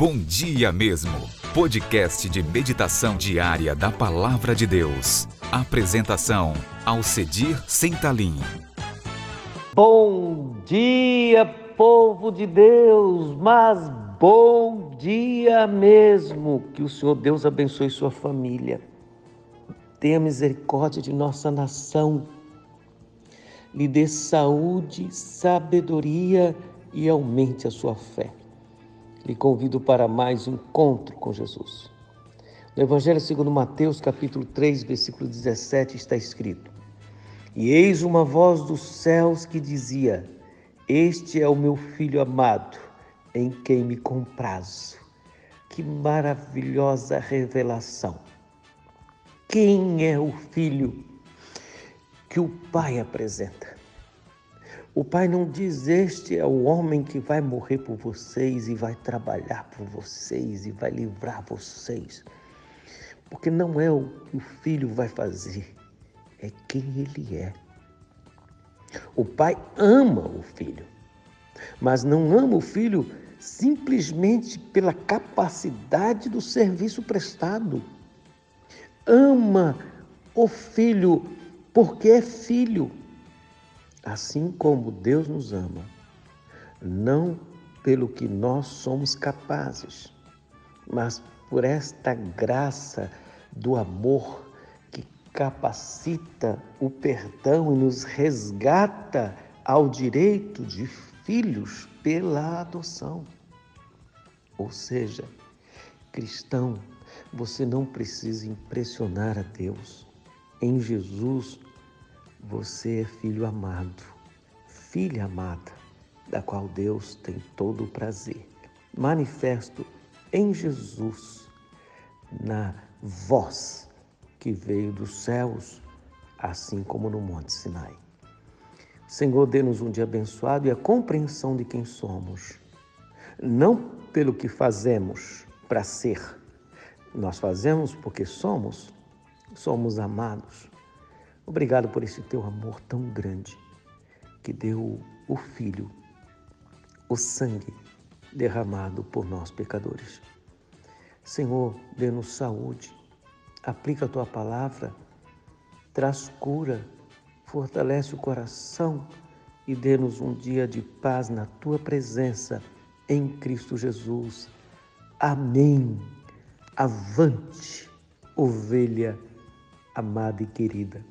Bom Dia Mesmo, podcast de meditação diária da Palavra de Deus. Apresentação, Alcedir Sentalim. Bom dia, povo de Deus, mas bom dia mesmo. Que o Senhor Deus abençoe sua família. Tenha misericórdia de nossa nação. Lhe dê saúde, sabedoria e aumente a sua fé lhe convido para mais um encontro com Jesus. No Evangelho segundo Mateus, capítulo 3, versículo 17, está escrito: E eis uma voz dos céus que dizia: Este é o meu filho amado, em quem me comprazo. Que maravilhosa revelação! Quem é o filho que o Pai apresenta? O pai não diz: Este é o homem que vai morrer por vocês e vai trabalhar por vocês e vai livrar vocês. Porque não é o que o filho vai fazer, é quem ele é. O pai ama o filho, mas não ama o filho simplesmente pela capacidade do serviço prestado. Ama o filho porque é filho assim como Deus nos ama, não pelo que nós somos capazes, mas por esta graça do amor que capacita o perdão e nos resgata ao direito de filhos pela adoção. Ou seja, cristão, você não precisa impressionar a Deus. Em Jesus, você é filho amado, filha amada, da qual Deus tem todo o prazer. Manifesto em Jesus, na voz que veio dos céus, assim como no Monte Sinai. Senhor, dê-nos um dia abençoado e a compreensão de quem somos, não pelo que fazemos para ser. Nós fazemos porque somos, somos amados Obrigado por esse teu amor tão grande que deu o Filho, o sangue derramado por nós pecadores. Senhor, dê-nos saúde, aplica a tua palavra, traz cura, fortalece o coração e dê-nos um dia de paz na tua presença em Cristo Jesus. Amém. Avante, ovelha amada e querida.